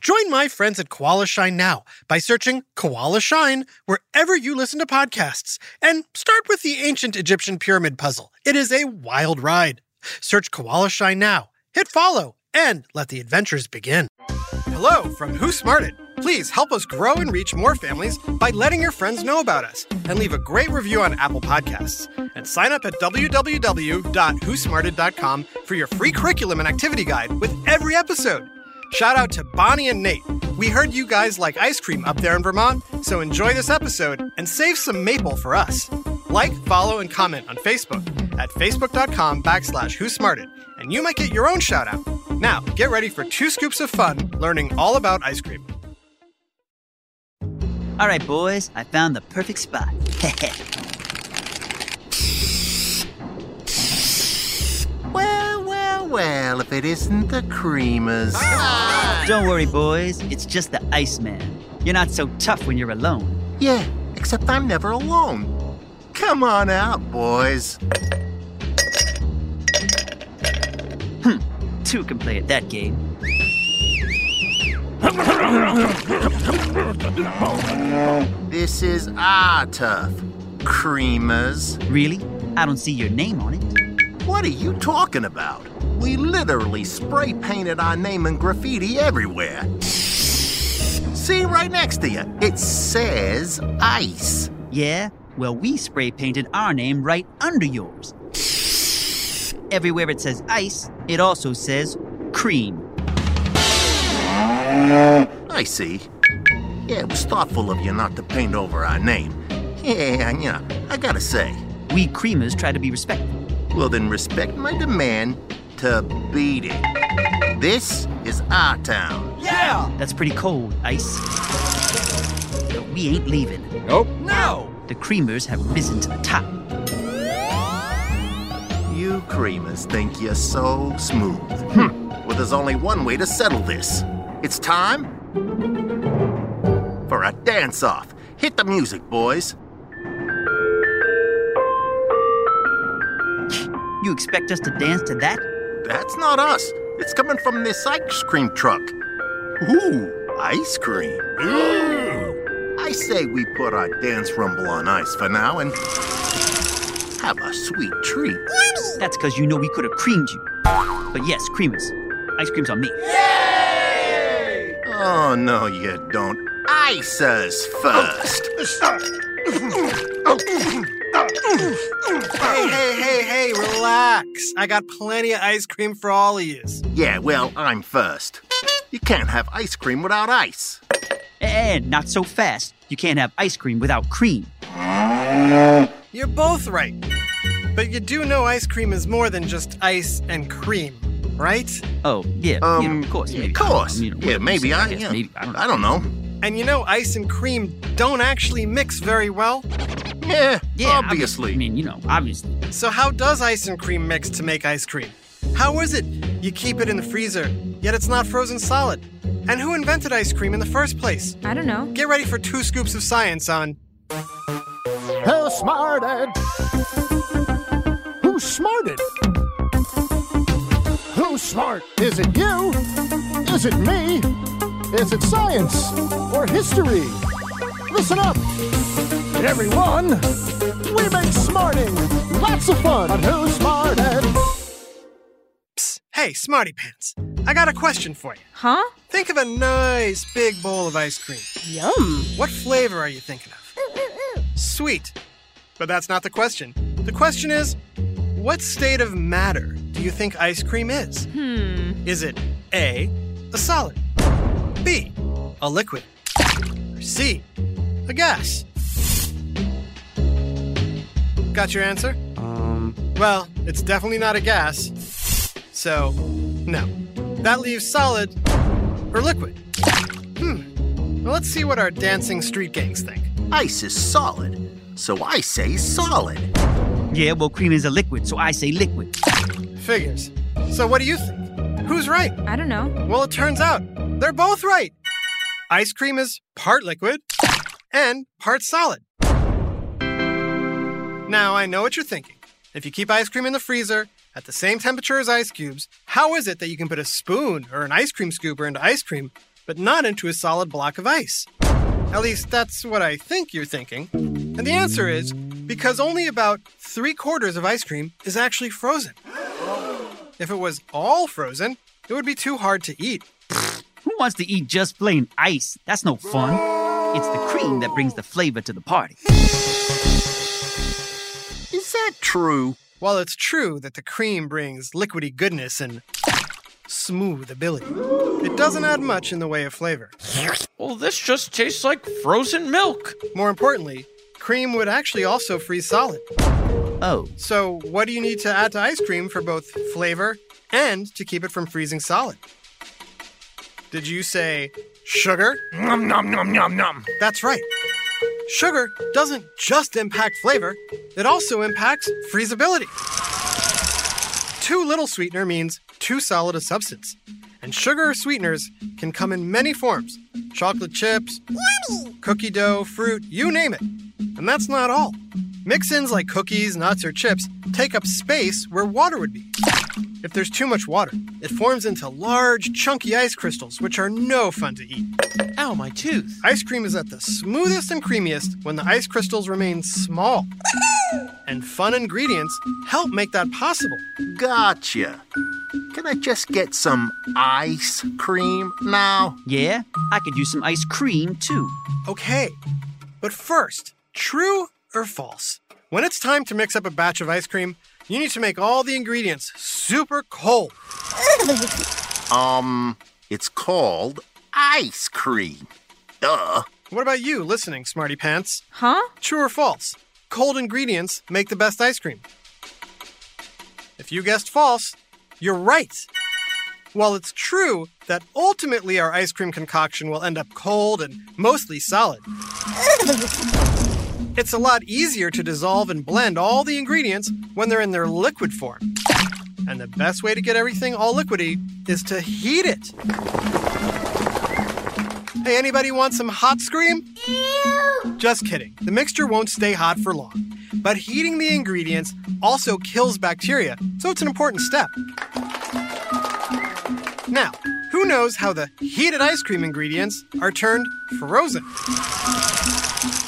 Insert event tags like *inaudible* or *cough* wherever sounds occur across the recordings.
Join my friends at Koala Shine now by searching Koala Shine wherever you listen to podcasts and start with the ancient Egyptian pyramid puzzle. It is a wild ride. Search Koala Shine now, hit follow, and let the adventures begin. Hello from Who Smarted. Please help us grow and reach more families by letting your friends know about us and leave a great review on Apple Podcasts. And sign up at www.whosmarted.com for your free curriculum and activity guide with every episode. Shout out to Bonnie and Nate. We heard you guys like ice cream up there in Vermont, so enjoy this episode and save some maple for us. Like, follow, and comment on Facebook at facebook.com backslash who smarted, and you might get your own shout out. Now, get ready for two scoops of fun learning all about ice cream. All right, boys, I found the perfect spot. *laughs* Well, well, well, if it isn't the creamers. Ah! Don't worry, boys, it's just the Iceman. You're not so tough when you're alone. Yeah, except I'm never alone. Come on out, boys. Hmm, two can play at that game. This is our tough. Creamers. Really? I don't see your name on it. What are you talking about? We literally spray painted our name in graffiti everywhere. See right next to you. It says ice. Yeah? Well, we spray painted our name right under yours. Everywhere it says ice, it also says cream. I see. Yeah, it was thoughtful of you not to paint over our name. Yeah, yeah, I gotta say. We creamers try to be respectful. Well, then respect my demand to beat it. This is our town. Yeah! That's pretty cold, Ice. But we ain't leaving. Nope. No! The creamers have risen to the top. You creamers think you're so smooth. Hm. Well, there's only one way to settle this. It's time for a dance off. Hit the music, boys. You expect us to dance to that? That's not us. It's coming from this ice cream truck. Ooh, ice cream. I say we put our dance rumble on ice for now and have a sweet treat. That's because you know we could have creamed you. But yes, creamers. Ice cream's on me. Yay! Oh, no, you don't. Ice us first. *laughs* Hey, hey, hey, hey, relax. I got plenty of ice cream for all of you. Yeah, well, I'm first. You can't have ice cream without ice. And not so fast. You can't have ice cream without cream. You're both right. But you do know ice cream is more than just ice and cream, right? Oh, yeah, Um, you know, of course. maybe. of course. You know, yeah, maybe say, I, guess, yeah, maybe. I don't know. I don't know. And you know ice and cream don't actually mix very well. Eh, yeah, Yeah, obviously. I mean, you know, obviously. So how does ice and cream mix to make ice cream? How is it you keep it in the freezer, yet it's not frozen solid? And who invented ice cream in the first place? I don't know. Get ready for two scoops of science on Who smarted? Who smarted? Who's smart? Is it you? Is it me? Is it science or history? Listen up, everyone. We make smarting lots of fun on Who's Smarted. Psst, hey, Smarty Pants. I got a question for you. Huh? Think of a nice big bowl of ice cream. Yum. What flavor are you thinking of? Sweet. But that's not the question. The question is what state of matter do do you think ice cream is? Hmm. Is it A, a solid, B, a liquid, or C, a gas? Got your answer? Um, Well, it's definitely not a gas. So, no. That leaves solid or liquid. Hmm. Well, let's see what our dancing street gangs think. Ice is solid, so I say solid. Yeah, well, cream is a liquid, so I say liquid. Figures. So, what do you think? Who's right? I don't know. Well, it turns out they're both right. Ice cream is part liquid and part solid. Now, I know what you're thinking. If you keep ice cream in the freezer at the same temperature as ice cubes, how is it that you can put a spoon or an ice cream scooper into ice cream, but not into a solid block of ice? At least that's what I think you're thinking. And the answer is because only about three quarters of ice cream is actually frozen. If it was all frozen, it would be too hard to eat. Who wants to eat just plain ice? That's no fun. It's the cream that brings the flavor to the party. Is that true? While it's true that the cream brings liquidy goodness and smooth ability, it doesn't add much in the way of flavor. well, this just tastes like frozen milk. More importantly, cream would actually also freeze solid. Oh, So, what do you need to add to ice cream for both flavor and to keep it from freezing solid? Did you say sugar? Nom nom nom nom nom. That's right. Sugar doesn't just impact flavor, it also impacts freezability. Too little sweetener means too solid a substance. And sugar sweeteners can come in many forms chocolate chips, Yummy. cookie dough, fruit, you name it. And that's not all. Mix ins like cookies, nuts, or chips take up space where water would be. If there's too much water, it forms into large, chunky ice crystals, which are no fun to eat. Ow, my tooth. Ice cream is at the smoothest and creamiest when the ice crystals remain small. And fun ingredients help make that possible. Gotcha. Can I just get some ice cream now? yeah? I could use some ice cream too. Okay, but first, true or false? When it's time to mix up a batch of ice cream, you need to make all the ingredients super cold. *laughs* Um, it's called ice cream. Duh. What about you listening, Smarty Pants? Huh? True or false? Cold ingredients make the best ice cream. If you guessed false, you're right. While it's true that ultimately our ice cream concoction will end up cold and mostly solid, *laughs* it's a lot easier to dissolve and blend all the ingredients when they're in their liquid form. And the best way to get everything all liquidy is to heat it. Hey, anybody want some hot scream? Ew. Just kidding. The mixture won't stay hot for long. But heating the ingredients also kills bacteria, so it's an important step. Now, who knows how the heated ice cream ingredients are turned frozen?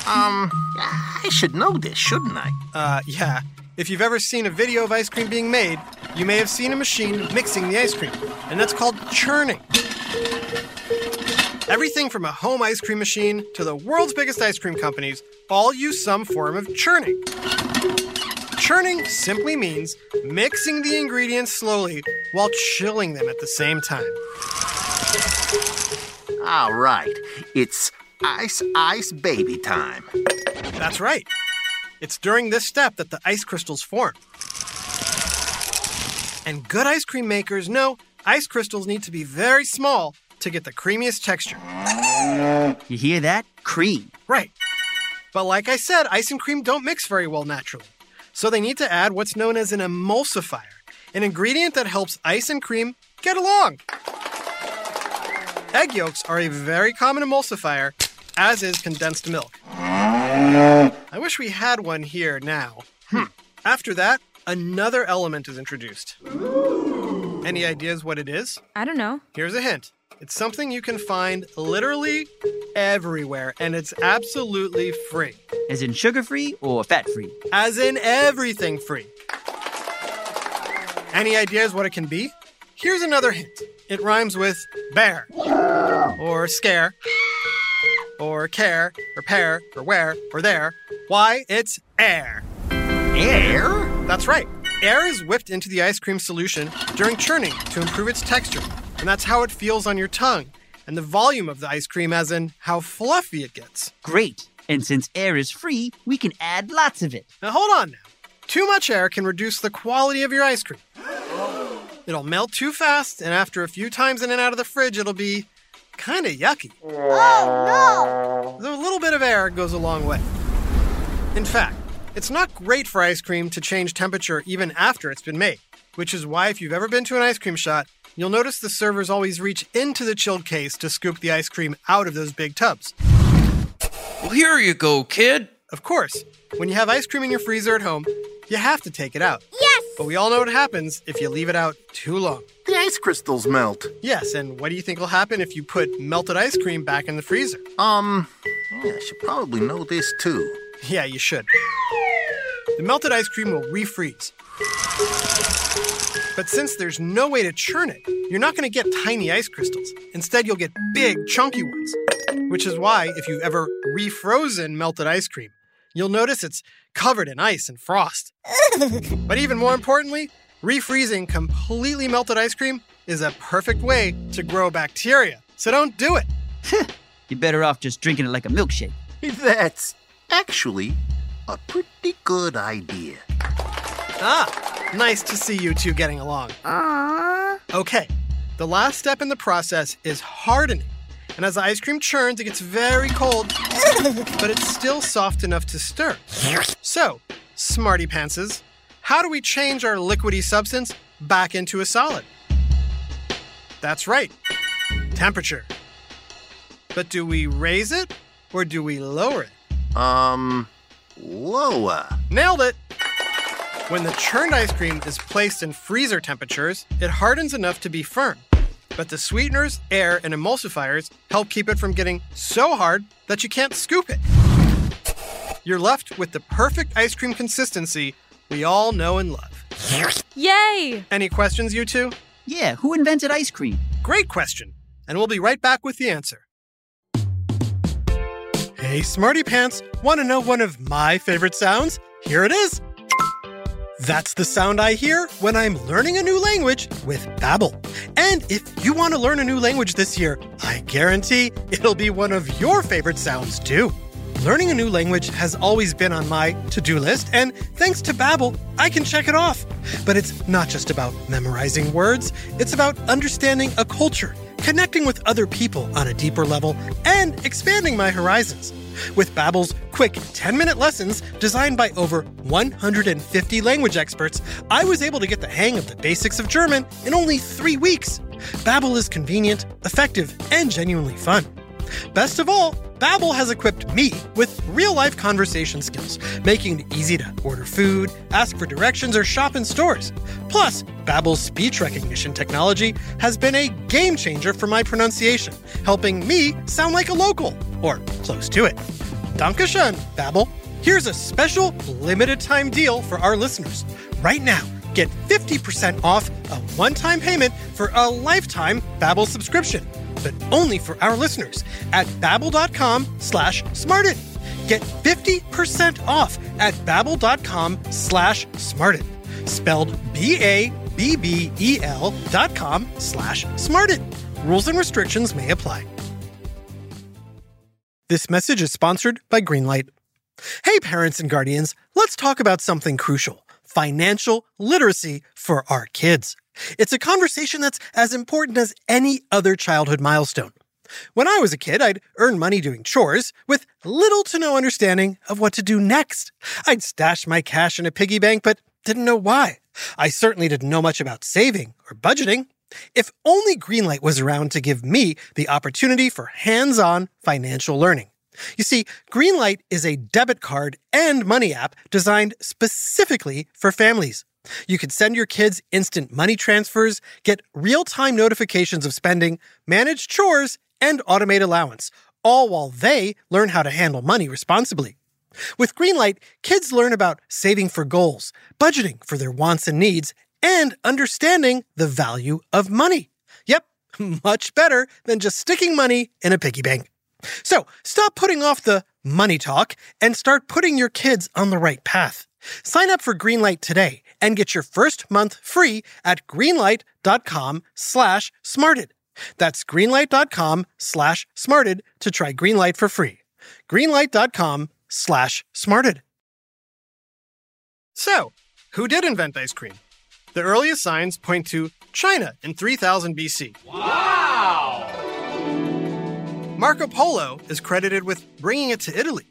Um, I should know this, shouldn't I? Uh, yeah. If you've ever seen a video of ice cream being made, you may have seen a machine mixing the ice cream, and that's called churning. Everything from a home ice cream machine to the world's biggest ice cream companies all use some form of churning. Churning simply means mixing the ingredients slowly while chilling them at the same time. All right. It's ice, ice baby time. That's right. It's during this step that the ice crystals form. And good ice cream makers know ice crystals need to be very small to get the creamiest texture. You hear that? Cream. Right. But like I said, ice and cream don't mix very well naturally. So they need to add what's known as an emulsifier, an ingredient that helps ice and cream get along. Egg yolks are a very common emulsifier, as is condensed milk. I wish we had one here now. Hmm. After that, another element is introduced. Any ideas what it is? I don't know. Here's a hint. It's something you can find literally everywhere, and it's absolutely free. As in sugar free or fat free? As in everything free. Any ideas what it can be? Here's another hint. It rhymes with bear, or scare, or care, or pair, or where, or there. Why? It's air. Air? That's right, Air is whipped into the ice cream solution during churning to improve its texture, and that's how it feels on your tongue, and the volume of the ice cream, as in how fluffy it gets. Great. And since air is free, we can add lots of it. Now hold on now. Too much air can reduce the quality of your ice cream. *gasps* It'll melt too fast, and after a few times in and out of the fridge, it'll be kind of yucky. Oh no! Though A little bit of air goes a long way. In fact, it's not great for ice cream to change temperature even after it's been made, which is why if you've ever been to an ice cream shop, you'll notice the servers always reach into the chilled case to scoop the ice cream out of those big tubs. Well, here you go, kid. Of course, when you have ice cream in your freezer at home, you have to take it out. Yes! But we all know what happens if you leave it out too long. The ice crystals melt. Yes, and what do you think will happen if you put melted ice cream back in the freezer? Um, yeah, I should probably know this too. Yeah, you should. The melted ice cream will refreeze. But since there's no way to churn it, you're not going to get tiny ice crystals. Instead, you'll get big, chunky ones. Which is why, if you've ever refrozen melted ice cream, you'll notice it's covered in ice and frost. *laughs* but even more importantly, refreezing completely melted ice cream is a perfect way to grow bacteria. So don't do it. *laughs* You're better off just drinking it like a milkshake. *laughs* That's actually a pretty good idea. Ah, nice to see you two getting along. Aww. Okay, the last step in the process is hardening. And as the ice cream churns, it gets very cold, but it's still soft enough to stir. So, smarty pantses, how do we change our liquidy substance back into a solid? That's right, temperature. But do we raise it or do we lower it? Um, lower. Nailed it! When the churned ice cream is placed in freezer temperatures, it hardens enough to be firm. But the sweeteners, air, and emulsifiers help keep it from getting so hard that you can't scoop it. You're left with the perfect ice cream consistency we all know and love. Yay! Any questions, you two? Yeah, who invented ice cream? Great question. And we'll be right back with the answer. Hey, Smarty Pants, want to know one of my favorite sounds? Here it is. That's the sound I hear when I'm learning a new language with Babbel. And if you want to learn a new language this year, I guarantee it'll be one of your favorite sounds too. Learning a new language has always been on my to-do list, and thanks to Babbel, I can check it off. But it's not just about memorizing words, it's about understanding a culture, connecting with other people on a deeper level, and expanding my horizons. With Babbel's quick 10-minute lessons designed by over 150 language experts, I was able to get the hang of the basics of German in only 3 weeks. Babbel is convenient, effective, and genuinely fun. Best of all, Babbel has equipped me with real-life conversation skills, making it easy to order food, ask for directions, or shop in stores. Plus, Babbel's speech recognition technology has been a game changer for my pronunciation, helping me sound like a local, or close to it. Dankeschön, Babbel. Here's a special limited time deal for our listeners. Right now, get 50% off a one-time payment for a lifetime Babbel subscription but only for our listeners at babbel.com slash smarted. Get 50% off at babbel.com slash smarted. Spelled B-A-B-B-E-L dot com slash smarted. Rules and restrictions may apply. This message is sponsored by Greenlight. Hey, parents and guardians, let's talk about something crucial financial literacy for our kids. It's a conversation that's as important as any other childhood milestone. When I was a kid, I'd earn money doing chores with little to no understanding of what to do next. I'd stash my cash in a piggy bank, but didn't know why. I certainly didn't know much about saving or budgeting. If only Greenlight was around to give me the opportunity for hands on financial learning. You see, Greenlight is a debit card and money app designed specifically for families. You can send your kids instant money transfers, get real time notifications of spending, manage chores, and automate allowance, all while they learn how to handle money responsibly. With Greenlight, kids learn about saving for goals, budgeting for their wants and needs, and understanding the value of money. Yep, *laughs* much better than just sticking money in a piggy bank. So stop putting off the money talk and start putting your kids on the right path. Sign up for Greenlight today and get your first month free at greenlight.com slash smarted. That's greenlight.com slash smarted to try Greenlight for free. greenlight.com slash smarted. So, who did invent ice cream? The earliest signs point to China in 3000 BC. Wow! Marco Polo is credited with bringing it to Italy.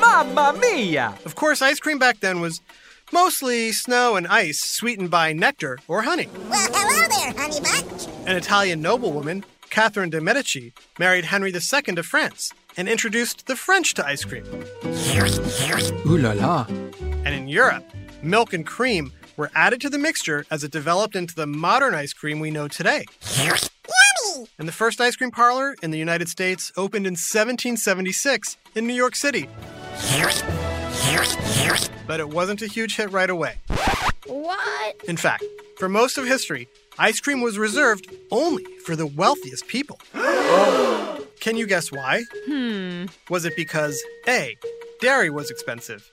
Mamma mia! Of course, ice cream back then was mostly snow and ice sweetened by nectar or honey. Well, hello there, honey bunch. An Italian noblewoman, Catherine de' Medici, married Henry II of France and introduced the French to ice cream. Ooh la la. And in Europe, milk and cream were added to the mixture as it developed into the modern ice cream we know today. Yummy! And the first ice cream parlor in the United States opened in 1776 in New York City. But it wasn't a huge hit right away. What? In fact, for most of history, ice cream was reserved only for the wealthiest people. *gasps* Can you guess why? Hmm. Was it because A. Dairy was expensive?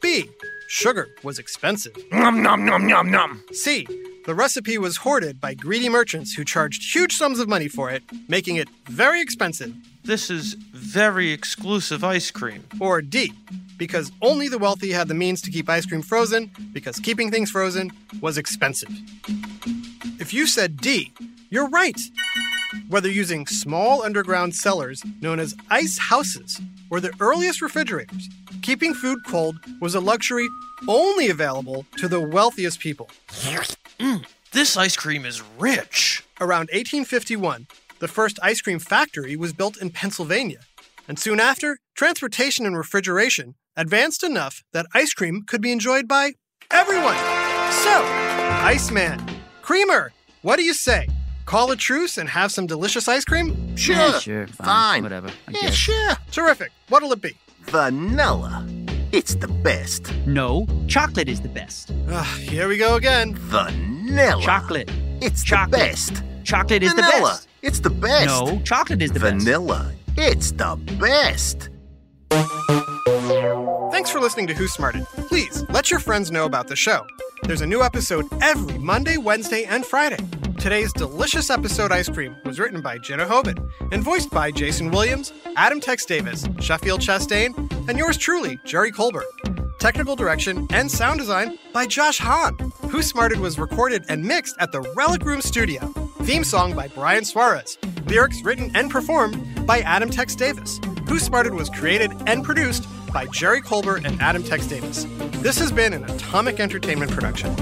B. Sugar was expensive? Nom nom nom nom nom. C. The recipe was hoarded by greedy merchants who charged huge sums of money for it, making it very expensive. This is very exclusive ice cream. Or D. Because only the wealthy had the means to keep ice cream frozen, because keeping things frozen was expensive. If you said D, you're right. Whether using small underground cellars known as ice houses or the earliest refrigerators, keeping food cold was a luxury only available to the wealthiest people. Mm, this ice cream is rich. Around 1851, the first ice cream factory was built in Pennsylvania, and soon after, transportation and refrigeration advanced enough that ice cream could be enjoyed by everyone. So, Iceman, Creamer, what do you say? Call a truce and have some delicious ice cream? Sure. Yeah, sure, fine, Fine. whatever, I yeah, guess. sure. Terrific. What'll it be? Vanilla. It's the best. No, chocolate is the best. Ah, here we go again. Vanilla. Chocolate. It's Chocolate. the best. Chocolate is Vanilla. the best. It's the best. No, chocolate is the best. Vanilla. It's the best. Thanks for listening to Who Smarted. Please let your friends know about the show. There's a new episode every Monday, Wednesday, and Friday. Today's delicious episode ice cream was written by Jenna Hoban and voiced by Jason Williams, Adam Tex Davis, Sheffield Chastain, and yours truly, Jerry Colbert. Technical direction and sound design by Josh Hahn. Who Smarted was recorded and mixed at the Relic Room Studio. Theme song by Brian Suarez. Lyrics written and performed by Adam Tex Davis. Who Smarted was created and produced by Jerry Colbert and Adam Tex Davis. This has been an Atomic Entertainment production.